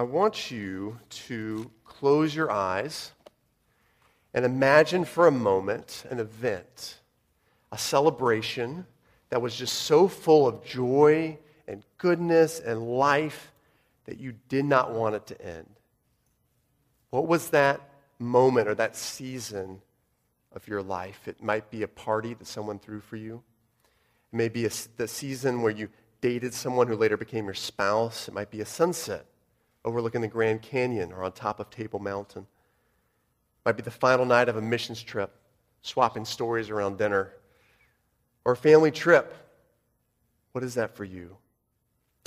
I want you to close your eyes and imagine for a moment an event, a celebration that was just so full of joy and goodness and life that you did not want it to end. What was that moment or that season of your life? It might be a party that someone threw for you. It may be a, the season where you dated someone who later became your spouse. It might be a sunset overlooking the Grand Canyon or on top of Table Mountain. Might be the final night of a missions trip, swapping stories around dinner. Or a family trip. What is that for you?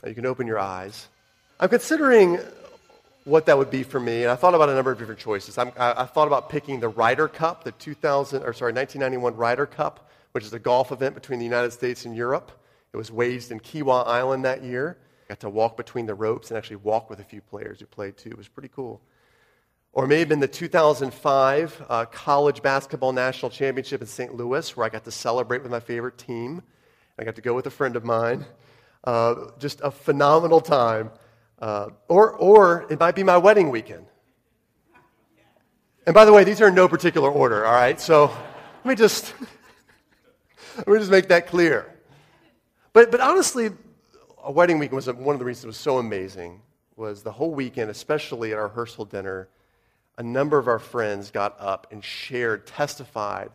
You can open your eyes. I'm considering what that would be for me, and I thought about a number of different choices. I, I thought about picking the Ryder Cup, the 2000, or sorry, 1991 Ryder Cup, which is a golf event between the United States and Europe. It was waged in Kiawah Island that year. Got to walk between the ropes and actually walk with a few players who played too. It was pretty cool. Or maybe in the 2005 uh, College Basketball National Championship in St. Louis, where I got to celebrate with my favorite team. I got to go with a friend of mine. Uh, just a phenomenal time. Uh, or, or it might be my wedding weekend. And by the way, these are in no particular order, all right? So let me just, let me just make that clear. But, but honestly, a wedding weekend was one of the reasons it was so amazing was the whole weekend, especially at our rehearsal dinner, a number of our friends got up and shared, testified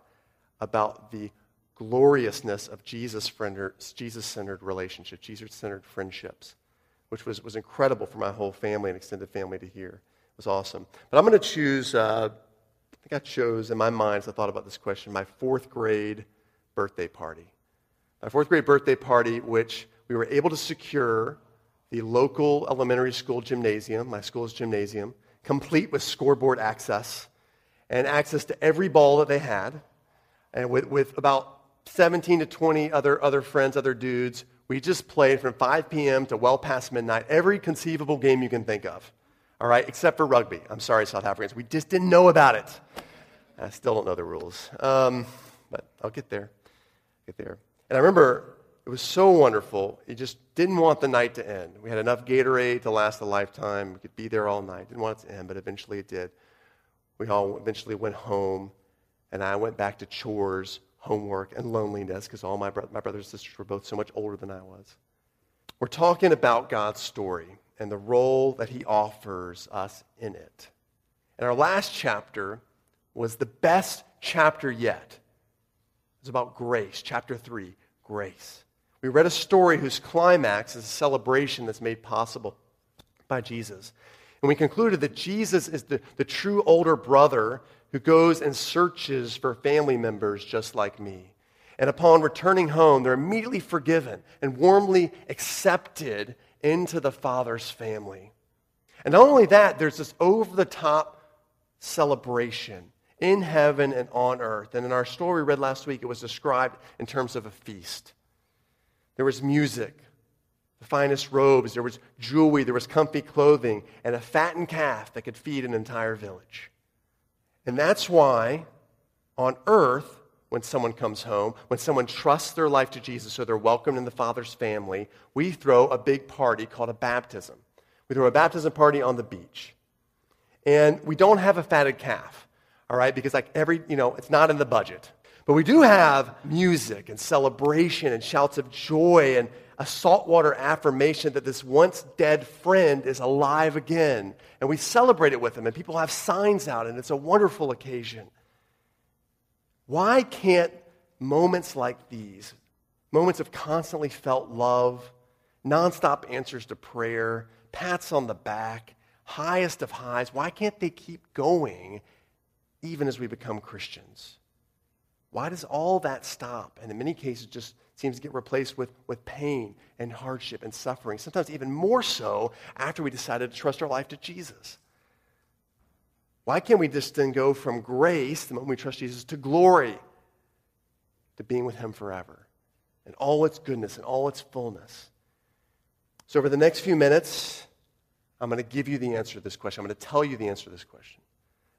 about the gloriousness of Jesus-centered relationships, Jesus-centered friendships which was, was incredible for my whole family and extended family to hear. It was awesome. But I'm going to choose, uh, I think I chose in my mind as I thought about this question, my fourth grade birthday party. My fourth grade birthday party, which we were able to secure the local elementary school gymnasium, my school's gymnasium, complete with scoreboard access and access to every ball that they had, and with, with about 17 to 20 other, other friends, other dudes we just played from 5 p.m. to well past midnight, every conceivable game you can think of. All right, except for rugby. I'm sorry, South Africans. We just didn't know about it. I still don't know the rules. Um, but I'll get there. Get there. And I remember it was so wonderful. You just didn't want the night to end. We had enough Gatorade to last a lifetime. We could be there all night. Didn't want it to end, but eventually it did. We all eventually went home, and I went back to chores homework and loneliness because all my, bro- my brothers and sisters were both so much older than I was. We're talking about God's story and the role that he offers us in it. And our last chapter was the best chapter yet. It was about grace, chapter 3, grace. We read a story whose climax is a celebration that's made possible by Jesus. And we concluded that Jesus is the, the true older brother who goes and searches for family members just like me. And upon returning home, they're immediately forgiven and warmly accepted into the Father's family. And not only that, there's this over the top celebration in heaven and on earth. And in our story we read last week, it was described in terms of a feast. There was music, the finest robes, there was jewelry, there was comfy clothing, and a fattened calf that could feed an entire village. And that's why on earth, when someone comes home, when someone trusts their life to Jesus so they're welcomed in the Father's family, we throw a big party called a baptism. We throw a baptism party on the beach. And we don't have a fatted calf, all right, because like every, you know, it's not in the budget. But we do have music and celebration and shouts of joy and a saltwater affirmation that this once dead friend is alive again. And we celebrate it with them, and people have signs out, and it's a wonderful occasion. Why can't moments like these, moments of constantly felt love, nonstop answers to prayer, pats on the back, highest of highs, why can't they keep going even as we become Christians? Why does all that stop? And in many cases, just seems to get replaced with, with pain and hardship and suffering, sometimes even more so after we decided to trust our life to Jesus. Why can't we just then go from grace, the moment we trust Jesus, to glory, to being with Him forever, and all its goodness and all its fullness? So, over the next few minutes, I'm going to give you the answer to this question. I'm going to tell you the answer to this question.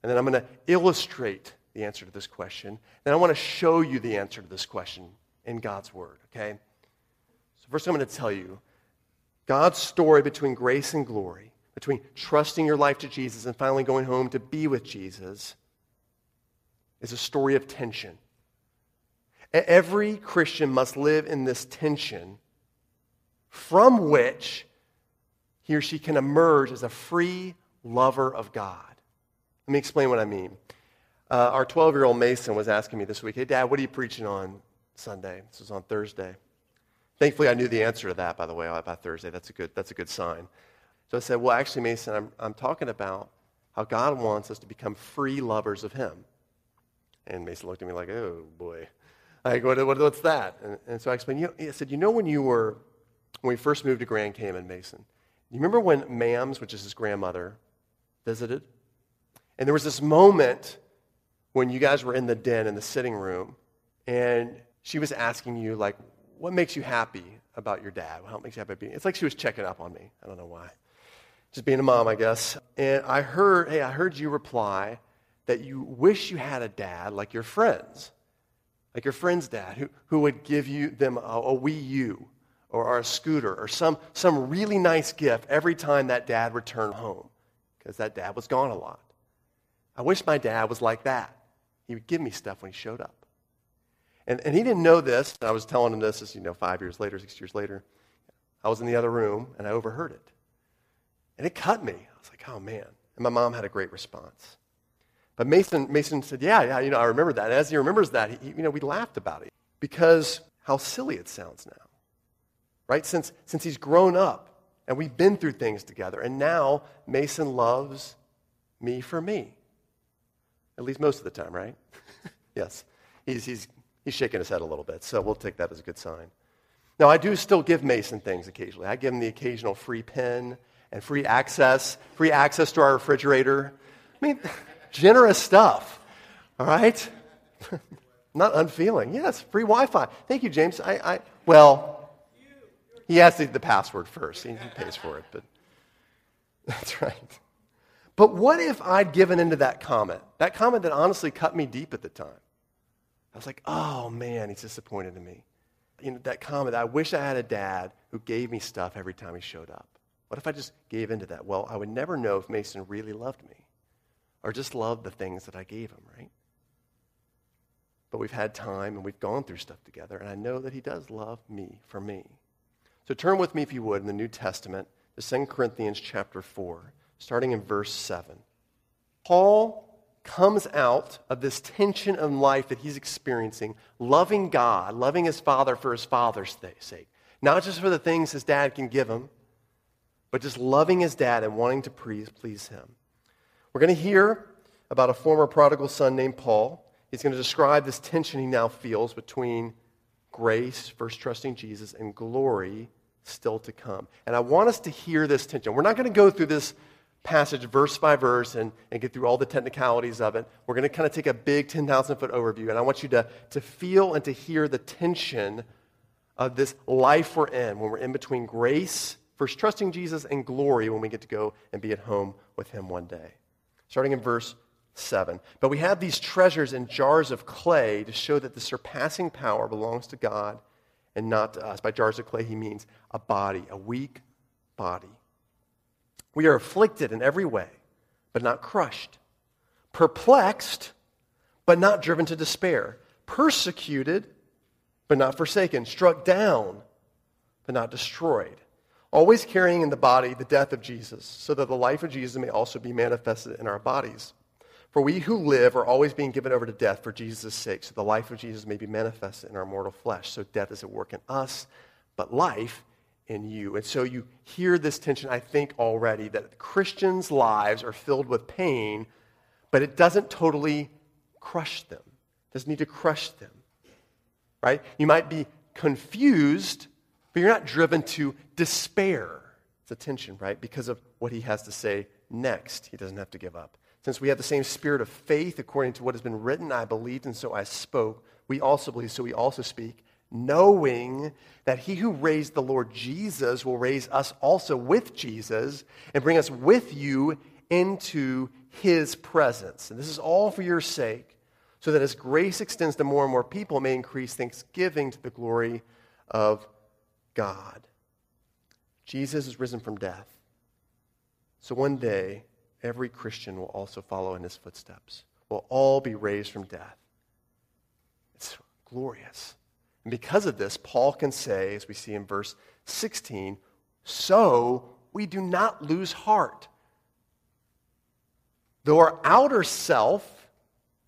And then I'm going to illustrate the answer to this question. Then I want to show you the answer to this question in God's Word, okay? So, first, I'm going to tell you God's story between grace and glory, between trusting your life to Jesus and finally going home to be with Jesus is a story of tension. Every Christian must live in this tension from which he or she can emerge as a free lover of God. Let me explain what I mean. Uh, our 12 year old Mason was asking me this week, Hey, Dad, what are you preaching on Sunday? This was on Thursday. Thankfully, I knew the answer to that, by the way, by Thursday. That's a good, that's a good sign. So I said, Well, actually, Mason, I'm, I'm talking about how God wants us to become free lovers of Him. And Mason looked at me like, Oh, boy. I go, what, what's that? And, and, so I explained, you know, I said, You know, when you were, when we first moved to Grand Cayman, Mason, you remember when Mams, which is his grandmother, visited? And there was this moment when you guys were in the den in the sitting room, and she was asking you, like, what makes you happy about your dad? What makes you happy? It's like she was checking up on me. I don't know why. Just being a mom, I guess. And I heard, hey, I heard you reply that you wish you had a dad like your friends, like your friend's dad, who, who would give you them a, a Wii U or, or a scooter or some, some really nice gift every time that dad returned home because that dad was gone a lot. I wish my dad was like that. He would give me stuff when he showed up. And, and he didn't know this. I was telling him this, as you know, five years later, six years later. I was in the other room and I overheard it. And it cut me. I was like, oh man. And my mom had a great response. But Mason, Mason said, yeah, yeah, you know, I remember that. And as he remembers that, he, you know, we laughed about it because how silly it sounds now, right? Since, since he's grown up and we've been through things together. And now Mason loves me for me. At least most of the time, right? yes. He's, he's He's shaking his head a little bit, so we'll take that as a good sign. Now, I do still give Mason things occasionally. I give him the occasional free pen and free access, free access to our refrigerator. I mean, generous stuff, all right? Not unfeeling. Yes, free Wi Fi. Thank you, James. I, I, well, he has the, the password first. He, he pays for it, but that's right. But what if I'd given into that comment? That comment that honestly cut me deep at the time. I was like, oh man, he's disappointed in me. You know, that comment, I wish I had a dad who gave me stuff every time he showed up. What if I just gave into that? Well, I would never know if Mason really loved me or just loved the things that I gave him, right? But we've had time and we've gone through stuff together, and I know that he does love me for me. So turn with me, if you would, in the New Testament to 2 Corinthians chapter 4, starting in verse 7. Paul comes out of this tension of life that he's experiencing, loving God, loving his father for his father's sake. Not just for the things his dad can give him, but just loving his dad and wanting to please, please him. We're going to hear about a former prodigal son named Paul. He's going to describe this tension he now feels between grace, first trusting Jesus, and glory still to come. And I want us to hear this tension. We're not going to go through this passage verse by verse and, and get through all the technicalities of it. We're going to kind of take a big 10,000 foot overview, and I want you to, to feel and to hear the tension of this life we're in when we're in between grace, first trusting Jesus, and glory when we get to go and be at home with Him one day. Starting in verse 7. But we have these treasures in jars of clay to show that the surpassing power belongs to God and not to us. By jars of clay, he means a body, a weak body. We are afflicted in every way, but not crushed, perplexed, but not driven to despair, persecuted, but not forsaken, struck down, but not destroyed. Always carrying in the body the death of Jesus, so that the life of Jesus may also be manifested in our bodies. For we who live are always being given over to death for Jesus' sake, so the life of Jesus may be manifested in our mortal flesh. So death is at work in us, but life in you. And so you hear this tension, I think, already that Christians' lives are filled with pain, but it doesn't totally crush them. It doesn't need to crush them. Right? You might be confused, but you're not driven to despair. It's a tension, right? Because of what he has to say next. He doesn't have to give up. Since we have the same spirit of faith, according to what has been written, I believed, and so I spoke. We also believe, so we also speak knowing that he who raised the Lord Jesus will raise us also with Jesus and bring us with you into his presence. And this is all for your sake, so that as grace extends to more and more people, may increase thanksgiving to the glory of God. Jesus is risen from death So one day, every Christian will also follow in his footsteps. We'll all be raised from death. It's glorious. And because of this, Paul can say, as we see in verse 16, so we do not lose heart. Though our outer self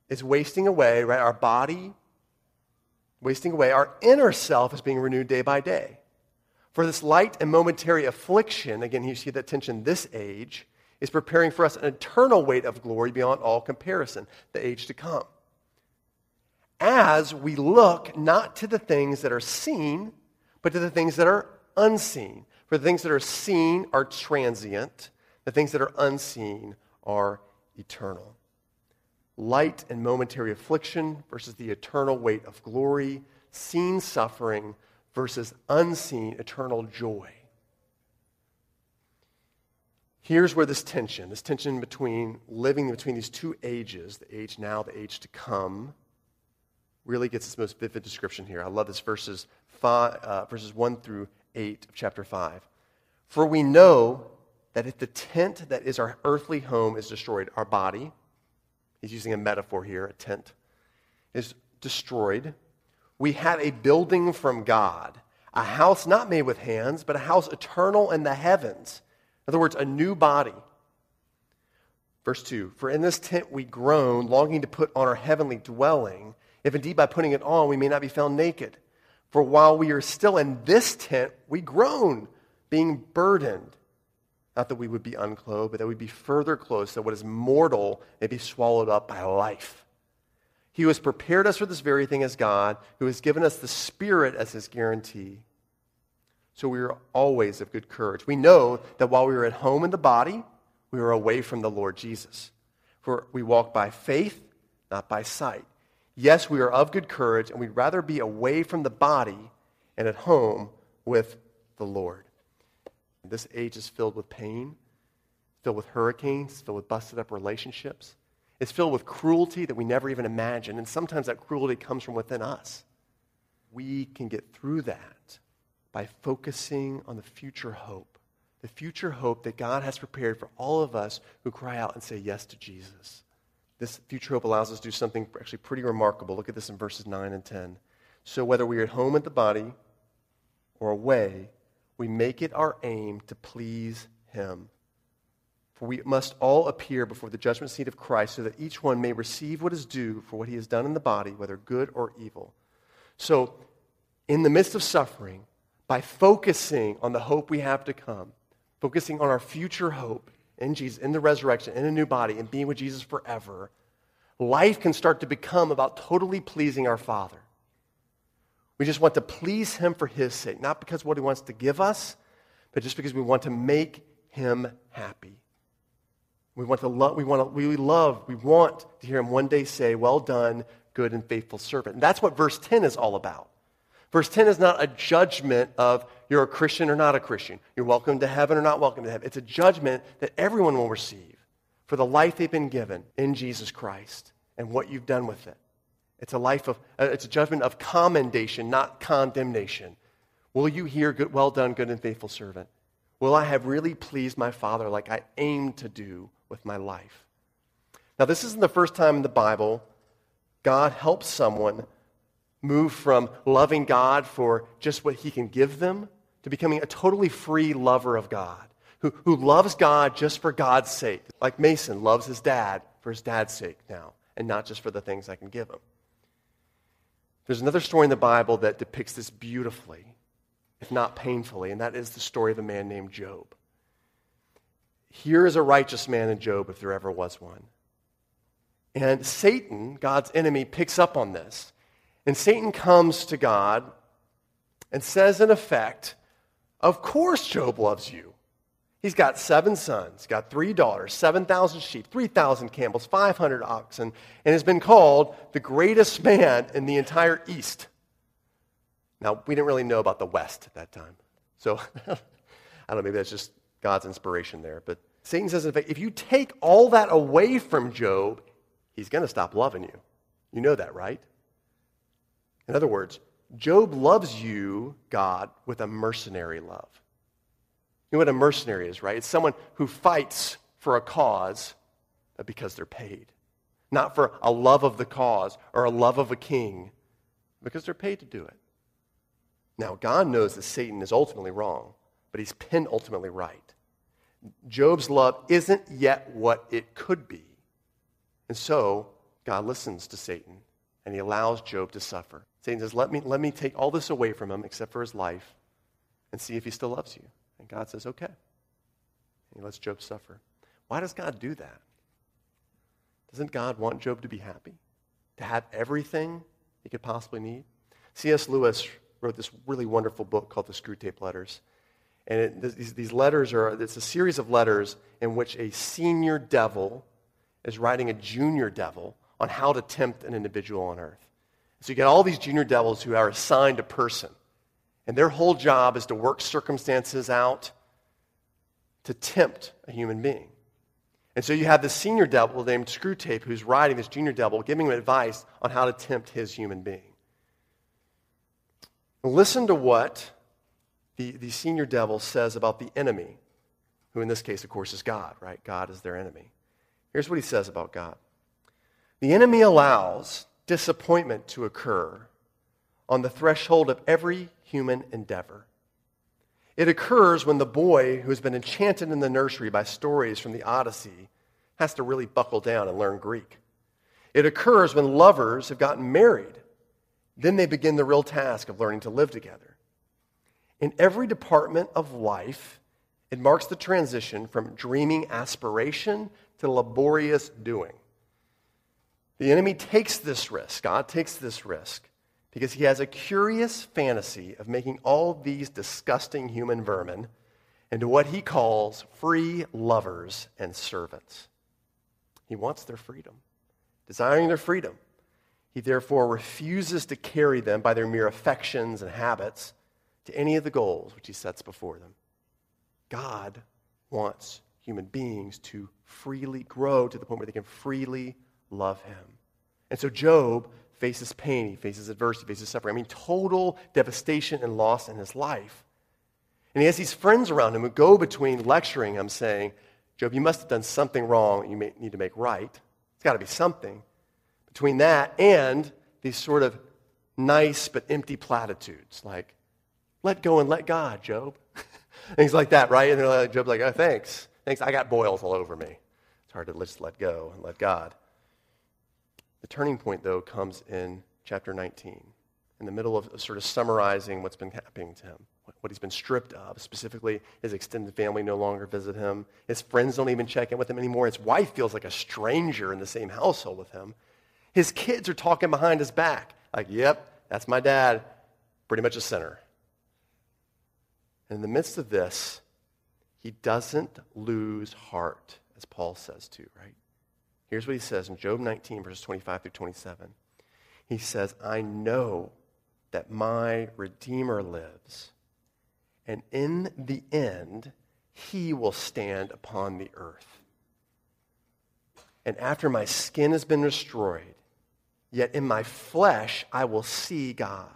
is wasting away, right? Our body wasting away, our inner self is being renewed day by day. For this light and momentary affliction, again, you see that tension, this age, is preparing for us an eternal weight of glory beyond all comparison, the age to come. As we look not to the things that are seen, but to the things that are unseen. For the things that are seen are transient, the things that are unseen are eternal. Light and momentary affliction versus the eternal weight of glory, seen suffering versus unseen eternal joy. Here's where this tension, this tension between living between these two ages, the age now, the age to come, really gets its most vivid description here. I love this verses, five, uh, verses 1 through 8 of chapter 5. For we know that if the tent that is our earthly home is destroyed, our body, he's using a metaphor here, a tent, is destroyed, we have a building from God, a house not made with hands, but a house eternal in the heavens. In other words, a new body. Verse 2 For in this tent we groan, longing to put on our heavenly dwelling, if indeed by putting it on we may not be found naked. For while we are still in this tent, we groan, being burdened. Not that we would be unclothed, but that we'd be further clothed, so what is mortal may be swallowed up by life. He who has prepared us for this very thing as God, who has given us the Spirit as his guarantee. So we are always of good courage. We know that while we are at home in the body, we are away from the Lord Jesus. For we walk by faith, not by sight. Yes, we are of good courage, and we'd rather be away from the body and at home with the Lord. This age is filled with pain, filled with hurricanes, filled with busted up relationships. It's filled with cruelty that we never even imagined, and sometimes that cruelty comes from within us. We can get through that by focusing on the future hope, the future hope that God has prepared for all of us who cry out and say yes to Jesus. This future hope allows us to do something actually pretty remarkable. Look at this in verses 9 and 10. So whether we are at home at the body or away, we make it our aim to please him. For we must all appear before the judgment seat of Christ so that each one may receive what is due for what he has done in the body, whether good or evil. So, in the midst of suffering, by focusing on the hope we have to come, focusing on our future hope in Jesus, in the resurrection, in a new body, and being with Jesus forever, life can start to become about totally pleasing our Father. We just want to please Him for His sake, not because what He wants to give us, but just because we want to make Him happy. We want to love, we want to, we love, we want to hear Him one day say, Well done, good and faithful servant. And that's what verse 10 is all about. Verse 10 is not a judgment of you're a Christian or not a Christian. You're welcome to heaven or not welcome to heaven. It's a judgment that everyone will receive for the life they've been given in Jesus Christ and what you've done with it. It's a life of, uh, it's a judgment of commendation, not condemnation. Will you hear, good, well done, good and faithful servant? Will I have really pleased my Father like I aimed to do with my life? Now, this isn't the first time in the Bible God helps someone move from loving God for just what he can give them to becoming a totally free lover of God, who, who loves God just for God's sake. Like Mason loves his dad for his dad's sake now, and not just for the things I can give him. There's another story in the Bible that depicts this beautifully, if not painfully, and that is the story of a man named Job. Here is a righteous man in Job, if there ever was one. And Satan, God's enemy, picks up on this and Satan comes to God and says, in effect, Of course Job loves you. He's got seven sons, got three daughters, 7,000 sheep, 3,000 camels, 500 oxen, and has been called the greatest man in the entire East. Now, we didn't really know about the West at that time. So, I don't know, maybe that's just God's inspiration there. But Satan says, in effect, if you take all that away from Job, he's going to stop loving you. You know that, right? In other words, Job loves you, God, with a mercenary love. You know what a mercenary is, right? It's someone who fights for a cause because they're paid. Not for a love of the cause or a love of a king, because they're paid to do it. Now, God knows that Satan is ultimately wrong, but he's penultimately right. Job's love isn't yet what it could be. And so, God listens to Satan and he allows Job to suffer. Satan says, let me, let me take all this away from him except for his life and see if he still loves you. And God says, okay. And he lets Job suffer. Why does God do that? Doesn't God want Job to be happy? To have everything he could possibly need? C.S. Lewis wrote this really wonderful book called The Screwtape Letters. And it, these, these letters are, it's a series of letters in which a senior devil is writing a junior devil on how to tempt an individual on earth. So you get all these junior devils who are assigned a person. And their whole job is to work circumstances out to tempt a human being. And so you have this senior devil named Screwtape who's writing this junior devil, giving him advice on how to tempt his human being. Listen to what the, the senior devil says about the enemy, who in this case, of course, is God, right? God is their enemy. Here's what he says about God The enemy allows disappointment to occur on the threshold of every human endeavor. It occurs when the boy who has been enchanted in the nursery by stories from the Odyssey has to really buckle down and learn Greek. It occurs when lovers have gotten married. Then they begin the real task of learning to live together. In every department of life, it marks the transition from dreaming aspiration to laborious doing. The enemy takes this risk, God takes this risk, because he has a curious fantasy of making all these disgusting human vermin into what he calls free lovers and servants. He wants their freedom. Desiring their freedom, he therefore refuses to carry them by their mere affections and habits to any of the goals which he sets before them. God wants human beings to freely grow to the point where they can freely love him. And so Job faces pain, he faces adversity, he faces suffering. I mean, total devastation and loss in his life. And he has these friends around him who go between lecturing him, saying, Job, you must have done something wrong you may need to make right. It's got to be something. Between that and these sort of nice but empty platitudes like, let go and let God, Job. Things like that, right? And like, Job's like, oh, thanks. Thanks. I got boils all over me. It's hard to just let go and let God. The turning point, though, comes in chapter 19, in the middle of sort of summarizing what's been happening to him, what he's been stripped of. Specifically, his extended family no longer visit him. His friends don't even check in with him anymore. His wife feels like a stranger in the same household with him. His kids are talking behind his back, like, yep, that's my dad, pretty much a sinner. And in the midst of this, he doesn't lose heart, as Paul says to, right? Here's what he says in Job 19, verses 25 through 27. He says, I know that my Redeemer lives, and in the end, he will stand upon the earth. And after my skin has been destroyed, yet in my flesh I will see God.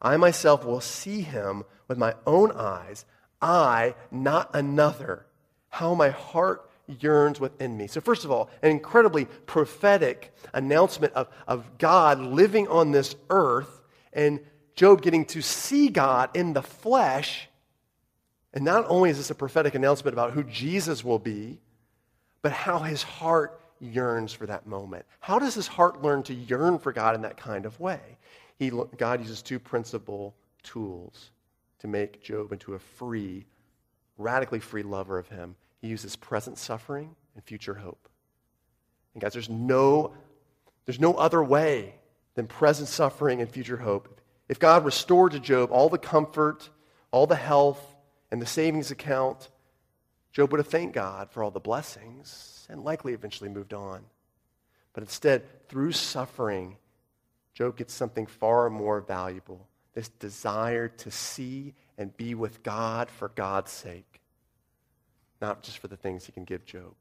I myself will see him with my own eyes, I, not another. How my heart yearns within me. So, first of all, an incredibly prophetic announcement of, of God living on this earth and Job getting to see God in the flesh. And not only is this a prophetic announcement about who Jesus will be, but how his heart yearns for that moment. How does his heart learn to yearn for God in that kind of way? He, God uses two principal tools to make Job into a free, radically free lover of him he uses present suffering and future hope. And guys, there's no, there's no other way than present suffering and future hope. If God restored to Job all the comfort, all the health, and the savings account, Job would have thanked God for all the blessings and likely eventually moved on. But instead, through suffering, Job gets something far more valuable this desire to see and be with God for God's sake not just for the things he can give Job.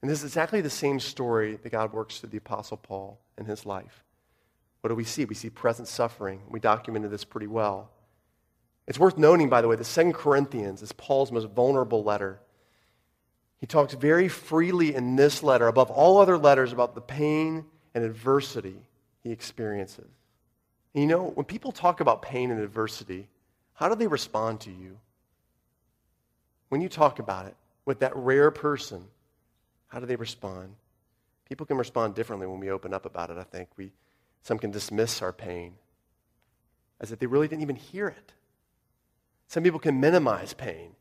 And this is exactly the same story that God works through the Apostle Paul in his life. What do we see? We see present suffering. We documented this pretty well. It's worth noting, by the way, that 2 Corinthians is Paul's most vulnerable letter. He talks very freely in this letter, above all other letters, about the pain and adversity he experiences. And you know, when people talk about pain and adversity, how do they respond to you? When you talk about it with that rare person, how do they respond? People can respond differently when we open up about it, I think. We, some can dismiss our pain as if they really didn't even hear it. Some people can minimize pain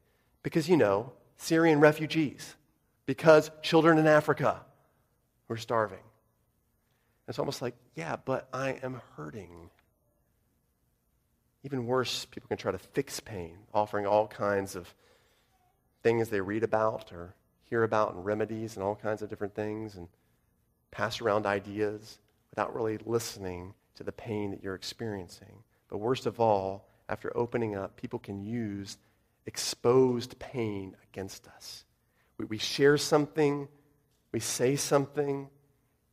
because, you know, Syrian refugees, because children in Africa were starving. It's almost like, yeah, but I am hurting. Even worse, people can try to fix pain, offering all kinds of things they read about or hear about and remedies and all kinds of different things and pass around ideas without really listening to the pain that you're experiencing. But worst of all, after opening up, people can use exposed pain against us. We, we share something, we say something,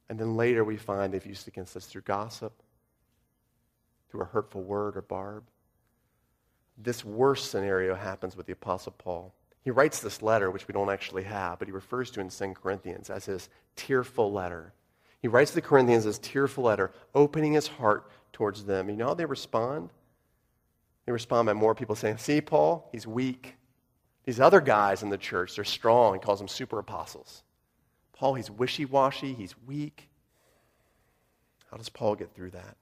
and then later we find they've used it against us through gossip, through a hurtful word or barb. This worst scenario happens with the Apostle Paul. He writes this letter, which we don't actually have, but he refers to in 2 Corinthians as his tearful letter. He writes to the Corinthians as tearful letter, opening his heart towards them. You know how they respond? They respond by more people saying, See, Paul, he's weak. These other guys in the church, they're strong. He calls them super apostles. Paul, he's wishy washy, he's weak. How does Paul get through that?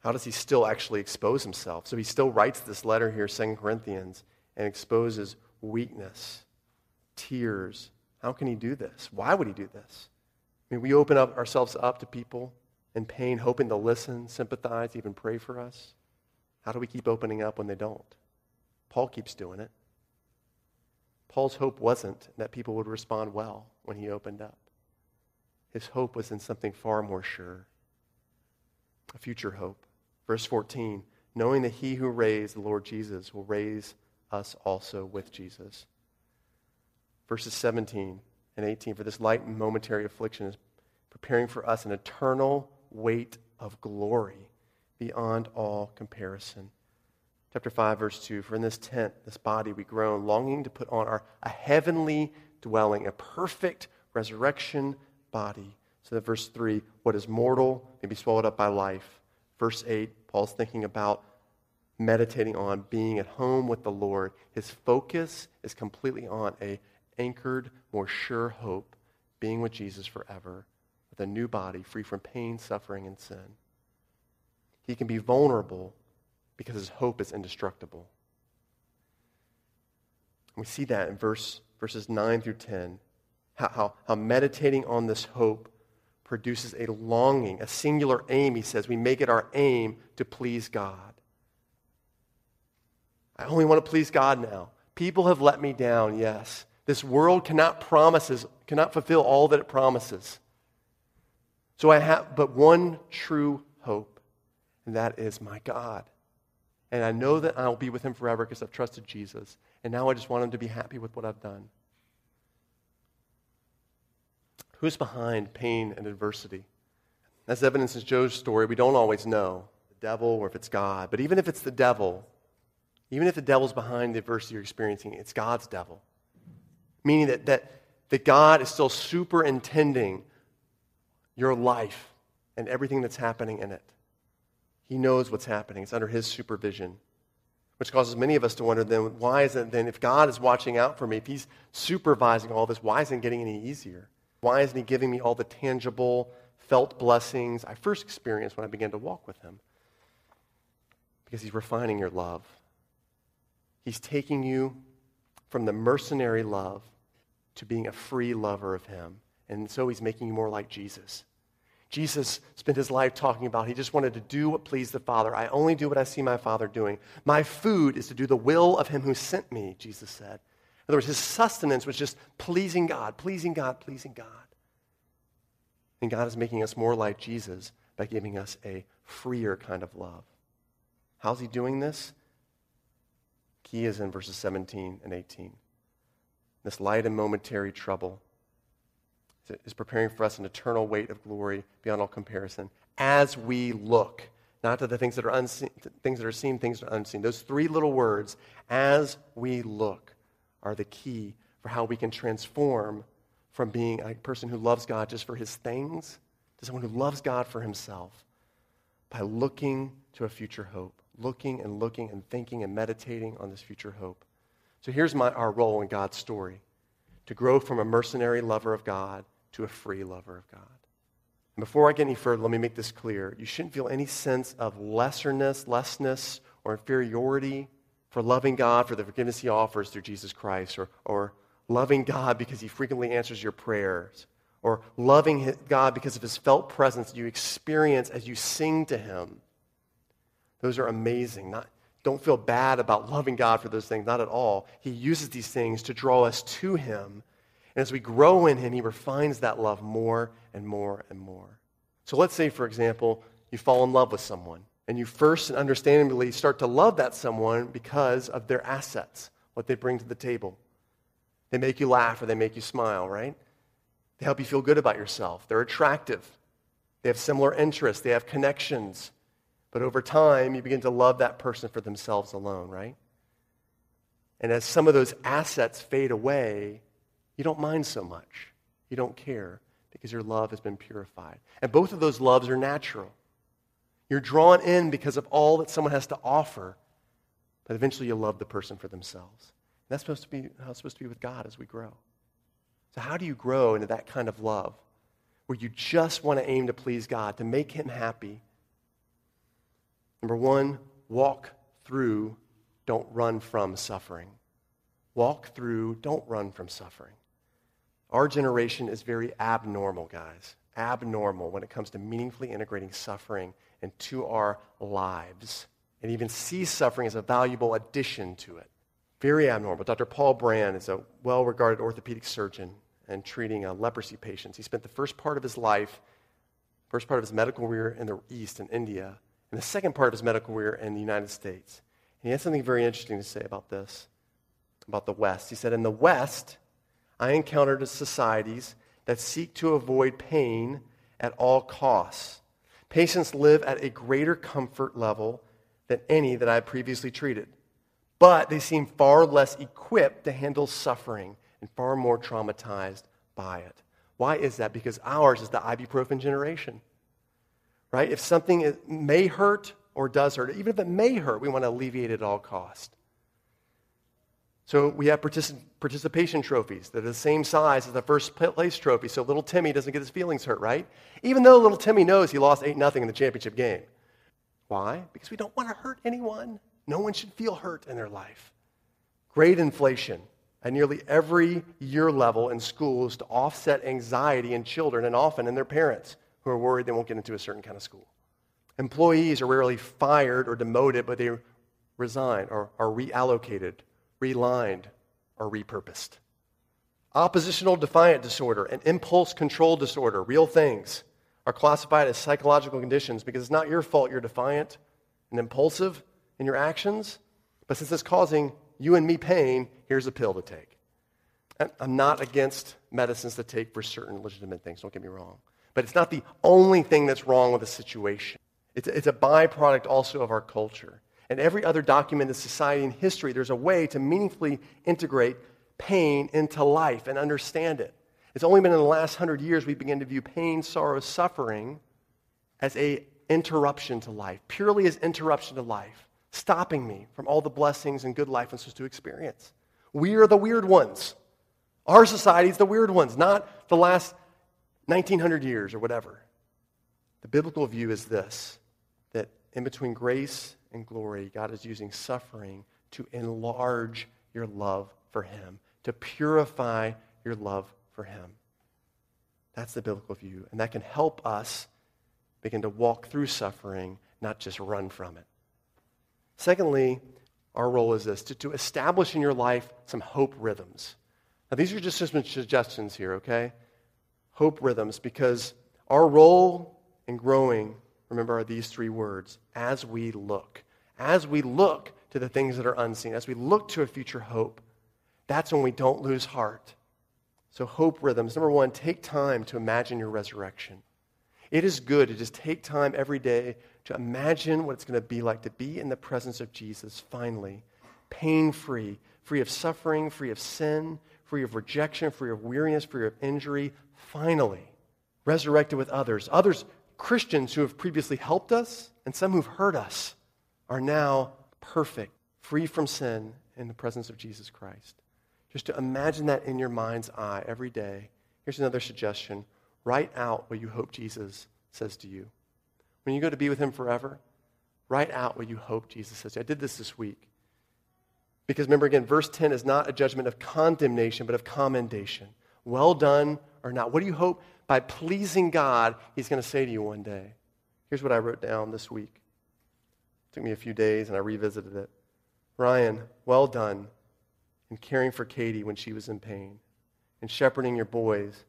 How does he still actually expose himself? So he still writes this letter here, 2 Corinthians, and exposes weakness, tears. How can he do this? Why would he do this? I mean, we open up ourselves up to people in pain, hoping they'll listen, sympathize, even pray for us. How do we keep opening up when they don't? Paul keeps doing it. Paul's hope wasn't that people would respond well when he opened up. His hope was in something far more sure a future hope. Verse 14 knowing that he who raised the Lord Jesus will raise us also with Jesus. Verses 17 and 18 For this light and momentary affliction is preparing for us an eternal weight of glory beyond all comparison. Chapter 5, verse 2 For in this tent, this body, we groan, longing to put on our, a heavenly dwelling, a perfect resurrection body. So that verse 3, what is mortal may be swallowed up by life. Verse 8, Paul's thinking about meditating on being at home with the Lord. His focus is completely on a anchored, more sure hope, being with Jesus forever, with a new body free from pain, suffering, and sin. He can be vulnerable because his hope is indestructible. We see that in verse, verses 9 through 10, how, how, how meditating on this hope produces a longing, a singular aim, he says. We make it our aim to please God. I only want to please God now. People have let me down, yes. This world cannot promises, cannot fulfill all that it promises. So I have but one true hope, and that is my God. And I know that I'll be with him forever because I've trusted Jesus. And now I just want him to be happy with what I've done. Who's behind pain and adversity? As evidence in Job's story, we don't always know the devil or if it's God. But even if it's the devil, even if the devil's behind the adversity you're experiencing, it's God's devil. Meaning that, that, that God is still superintending your life and everything that's happening in it. He knows what's happening. It's under his supervision. Which causes many of us to wonder then, why is it then, if God is watching out for me, if he's supervising all this, why isn't it getting any easier? Why isn't he giving me all the tangible, felt blessings I first experienced when I began to walk with him? Because he's refining your love. He's taking you from the mercenary love to being a free lover of Him. And so He's making you more like Jesus. Jesus spent his life talking about he just wanted to do what pleased the Father. I only do what I see my Father doing. My food is to do the will of him who sent me, Jesus said. In other words, his sustenance was just pleasing God, pleasing God, pleasing God. And God is making us more like Jesus by giving us a freer kind of love. How's he doing this? Key is in verses 17 and 18. This light and momentary trouble is preparing for us an eternal weight of glory beyond all comparison as we look not to the things that are unseen, things that are seen, things that are unseen. Those three little words, as we look, are the key for how we can transform from being a person who loves God just for his things to someone who loves God for himself by looking to a future hope, looking and looking and thinking and meditating on this future hope. So here's my, our role in God's story to grow from a mercenary lover of God to a free lover of God. And before I get any further, let me make this clear. You shouldn't feel any sense of lesserness, lessness, or inferiority for loving God for the forgiveness he offers through Jesus Christ, or, or loving God because he frequently answers your prayers, or loving God because of his felt presence you experience as you sing to him. Those are amazing. Not, don't feel bad about loving God for those things, not at all. He uses these things to draw us to him. And as we grow in him, he refines that love more and more and more. So let's say, for example, you fall in love with someone, and you first and understandably start to love that someone because of their assets, what they bring to the table. They make you laugh or they make you smile, right? They help you feel good about yourself. They're attractive. They have similar interests. They have connections. But over time, you begin to love that person for themselves alone, right? And as some of those assets fade away, you don't mind so much. You don't care because your love has been purified. And both of those loves are natural. You're drawn in because of all that someone has to offer, but eventually you'll love the person for themselves. And that's supposed to be how it's supposed to be with God as we grow. So, how do you grow into that kind of love where you just want to aim to please God, to make Him happy? Number one, walk through, don't run from suffering. Walk through, don't run from suffering. Our generation is very abnormal, guys. Abnormal when it comes to meaningfully integrating suffering into our lives and even see suffering as a valuable addition to it. Very abnormal. Dr. Paul Brand is a well regarded orthopedic surgeon and treating uh, leprosy patients. He spent the first part of his life, first part of his medical career in the East, in India, and the second part of his medical career in the United States. And he had something very interesting to say about this, about the West. He said, In the West, I encountered societies that seek to avoid pain at all costs. Patients live at a greater comfort level than any that I had previously treated but they seem far less equipped to handle suffering and far more traumatized by it. Why is that? Because ours is the ibuprofen generation. Right? If something may hurt or does hurt, even if it may hurt, we want to alleviate it at all cost. So we have particip- participation trophies that are the same size as the first place trophy, so little Timmy doesn't get his feelings hurt, right? Even though little Timmy knows he lost 8 0 in the championship game. Why? Because we don't want to hurt anyone. No one should feel hurt in their life. Grade inflation at nearly every year level in schools to offset anxiety in children and often in their parents who are worried they won't get into a certain kind of school. Employees are rarely fired or demoted, but they resign or are reallocated, relined, or repurposed. Oppositional defiant disorder and impulse control disorder, real things, are classified as psychological conditions because it's not your fault you're defiant and impulsive in your actions, but since it's causing you and me pain, here's a pill to take. I'm not against medicines to take for certain legitimate things, don't get me wrong. But it's not the only thing that's wrong with the situation. It's, it's a byproduct also of our culture. And every other documented society in history, there's a way to meaningfully integrate pain into life and understand it. It's only been in the last hundred years we begin to view pain, sorrow, suffering as a interruption to life, purely as interruption to life stopping me from all the blessings and good life I'm supposed to experience. We are the weird ones. Our society is the weird ones, not the last 1900 years or whatever. The biblical view is this that in between grace and glory, God is using suffering to enlarge your love for Him, to purify your love for Him. That's the biblical view. And that can help us begin to walk through suffering, not just run from it. Secondly, our role is this to, to establish in your life some hope rhythms. Now, these are just some suggestions here, okay? Hope rhythms, because our role in growing, remember, are these three words as we look. As we look to the things that are unseen, as we look to a future hope, that's when we don't lose heart. So, hope rhythms. Number one, take time to imagine your resurrection. It is good to just take time every day to imagine what it's going to be like to be in the presence of Jesus finally, pain free, free of suffering, free of sin, free of rejection, free of weariness, free of injury, finally, resurrected with others. Others, Christians who have previously helped us and some who've hurt us, are now perfect, free from sin in the presence of Jesus Christ. Just to imagine that in your mind's eye every day. Here's another suggestion write out what you hope Jesus says to you. When you go to be with him forever, write out what you hope Jesus says to you. I did this this week. Because remember again, verse 10 is not a judgment of condemnation, but of commendation. Well done or not. What do you hope by pleasing God he's going to say to you one day? Here's what I wrote down this week. It took me a few days and I revisited it. Ryan, well done in caring for Katie when she was in pain, and shepherding your boys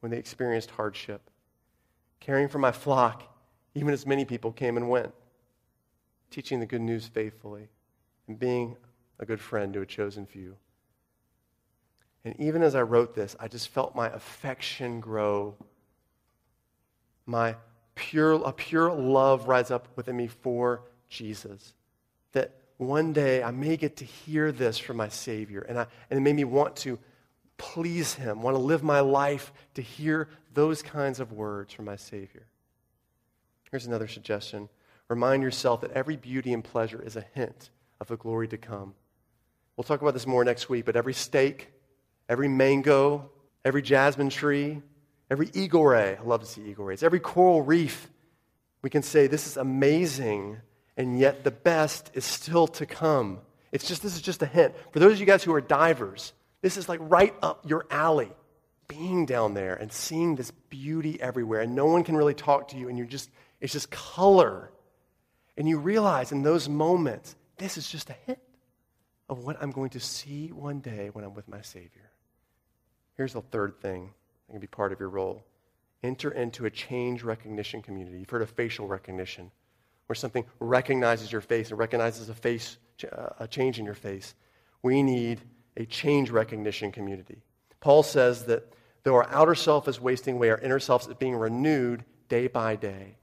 when they experienced hardship, caring for my flock even as many people came and went, teaching the good news faithfully, and being a good friend to a chosen few. And even as I wrote this, I just felt my affection grow, my pure, a pure love rise up within me for Jesus. That one day I may get to hear this from my Savior, and, I, and it made me want to please Him, want to live my life to hear those kinds of words from my Savior. Here's another suggestion remind yourself that every beauty and pleasure is a hint of the glory to come. We'll talk about this more next week, but every steak, every mango, every jasmine tree, every eagle ray, I love to see eagle rays, every coral reef, we can say this is amazing, and yet the best is still to come. It's just, this is just a hint. For those of you guys who are divers, this is like right up your alley. Being down there and seeing this beauty everywhere, and no one can really talk to you, and you're just, it's just color. And you realize in those moments, this is just a hint of what I'm going to see one day when I'm with my Savior. Here's the third thing that can be part of your role enter into a change recognition community. You've heard of facial recognition, where something recognizes your face and recognizes a face, uh, a change in your face. We need a change recognition community. Paul says that though our outer self is wasting away, our inner self is being renewed day by day.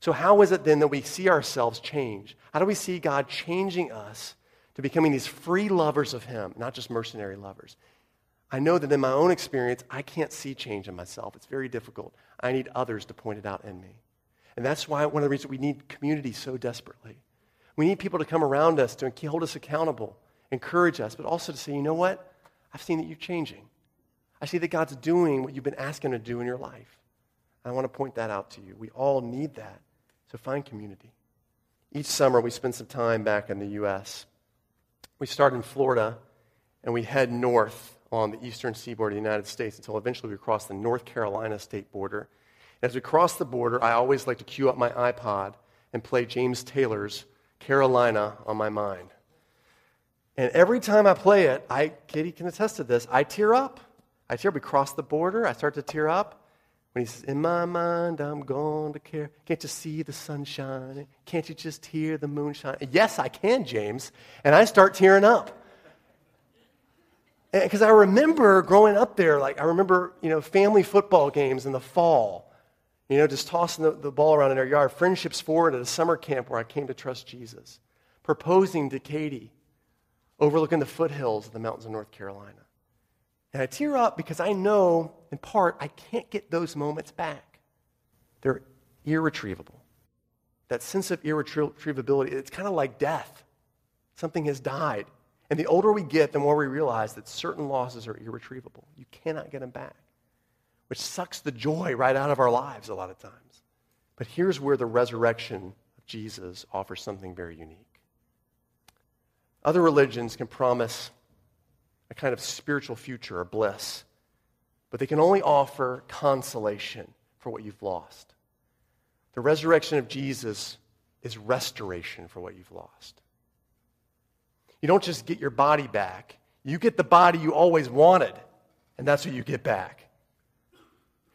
So, how is it then that we see ourselves change? How do we see God changing us to becoming these free lovers of Him, not just mercenary lovers. I know that in my own experience, I can't see change in myself. It's very difficult. I need others to point it out in me. And that's why one of the reasons we need community so desperately. We need people to come around us to hold us accountable, encourage us, but also to say, you know what? I've seen that you're changing. I see that God's doing what you've been asking to do in your life. I want to point that out to you. We all need that. So find community. Each summer, we spend some time back in the U.S. We start in Florida and we head north on the eastern seaboard of the United States until eventually we cross the North Carolina state border. As we cross the border, I always like to cue up my iPod and play James Taylor's Carolina on my mind. And every time I play it, I, Katie can attest to this, I tear up. I tear up. We cross the border, I start to tear up. When he says, In my mind, I'm going to care. Can't you see the sun shining? Can't you just hear the moon shine? Yes, I can, James. And I start tearing up. Because I remember growing up there, like, I remember, you know, family football games in the fall, you know, just tossing the, the ball around in our yard, friendships forward at a summer camp where I came to trust Jesus, proposing to Katie, overlooking the foothills of the mountains of North Carolina. And I tear up because I know, in part, I can't get those moments back. They're irretrievable. That sense of irretrievability, it's kind of like death. Something has died. And the older we get, the more we realize that certain losses are irretrievable. You cannot get them back, which sucks the joy right out of our lives a lot of times. But here's where the resurrection of Jesus offers something very unique. Other religions can promise a kind of spiritual future or bliss. But they can only offer consolation for what you've lost. The resurrection of Jesus is restoration for what you've lost. You don't just get your body back, you get the body you always wanted, and that's what you get back.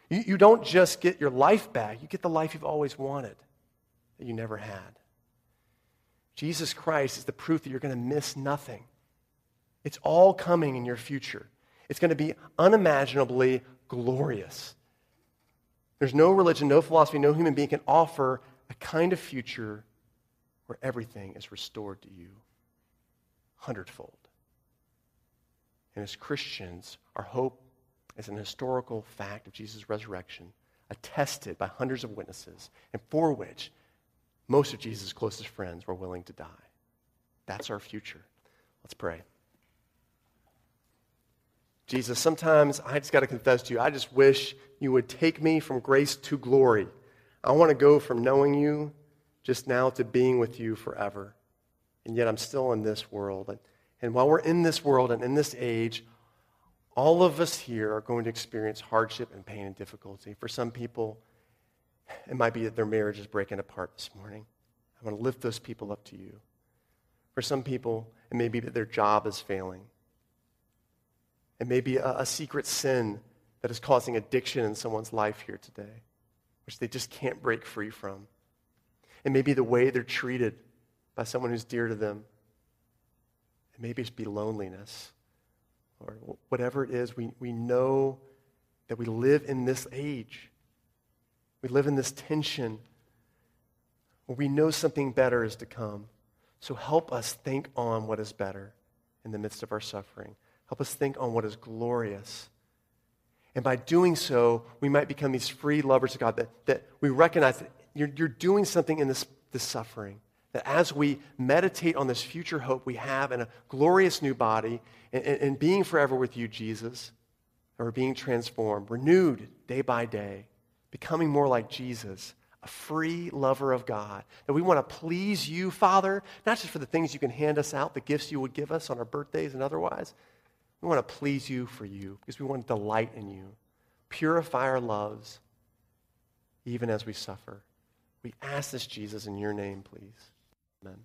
You, you don't just get your life back, you get the life you've always wanted that you never had. Jesus Christ is the proof that you're going to miss nothing. It's all coming in your future. It's going to be unimaginably glorious. There's no religion, no philosophy, no human being can offer a kind of future where everything is restored to you hundredfold. And as Christians, our hope is an historical fact of Jesus' resurrection, attested by hundreds of witnesses, and for which most of Jesus' closest friends were willing to die. That's our future. Let's pray. Jesus, sometimes I just got to confess to you, I just wish you would take me from grace to glory. I want to go from knowing you just now to being with you forever. And yet I'm still in this world. And, and while we're in this world and in this age, all of us here are going to experience hardship and pain and difficulty. For some people, it might be that their marriage is breaking apart this morning. I want to lift those people up to you. For some people, it may be that their job is failing. It may be a, a secret sin that is causing addiction in someone's life here today, which they just can't break free from. It may be the way they're treated by someone who's dear to them. It may just be loneliness or whatever it is. We, we know that we live in this age. We live in this tension where we know something better is to come. So help us think on what is better in the midst of our suffering. Help us think on what is glorious. And by doing so, we might become these free lovers of God, that, that we recognize that you're, you're doing something in this, this suffering. That as we meditate on this future hope we have in a glorious new body and, and, and being forever with you, Jesus, or being transformed, renewed day by day, becoming more like Jesus, a free lover of God. That we want to please you, Father, not just for the things you can hand us out, the gifts you would give us on our birthdays and otherwise, we want to please you for you because we want to delight in you. Purify our loves even as we suffer. We ask this, Jesus, in your name, please. Amen.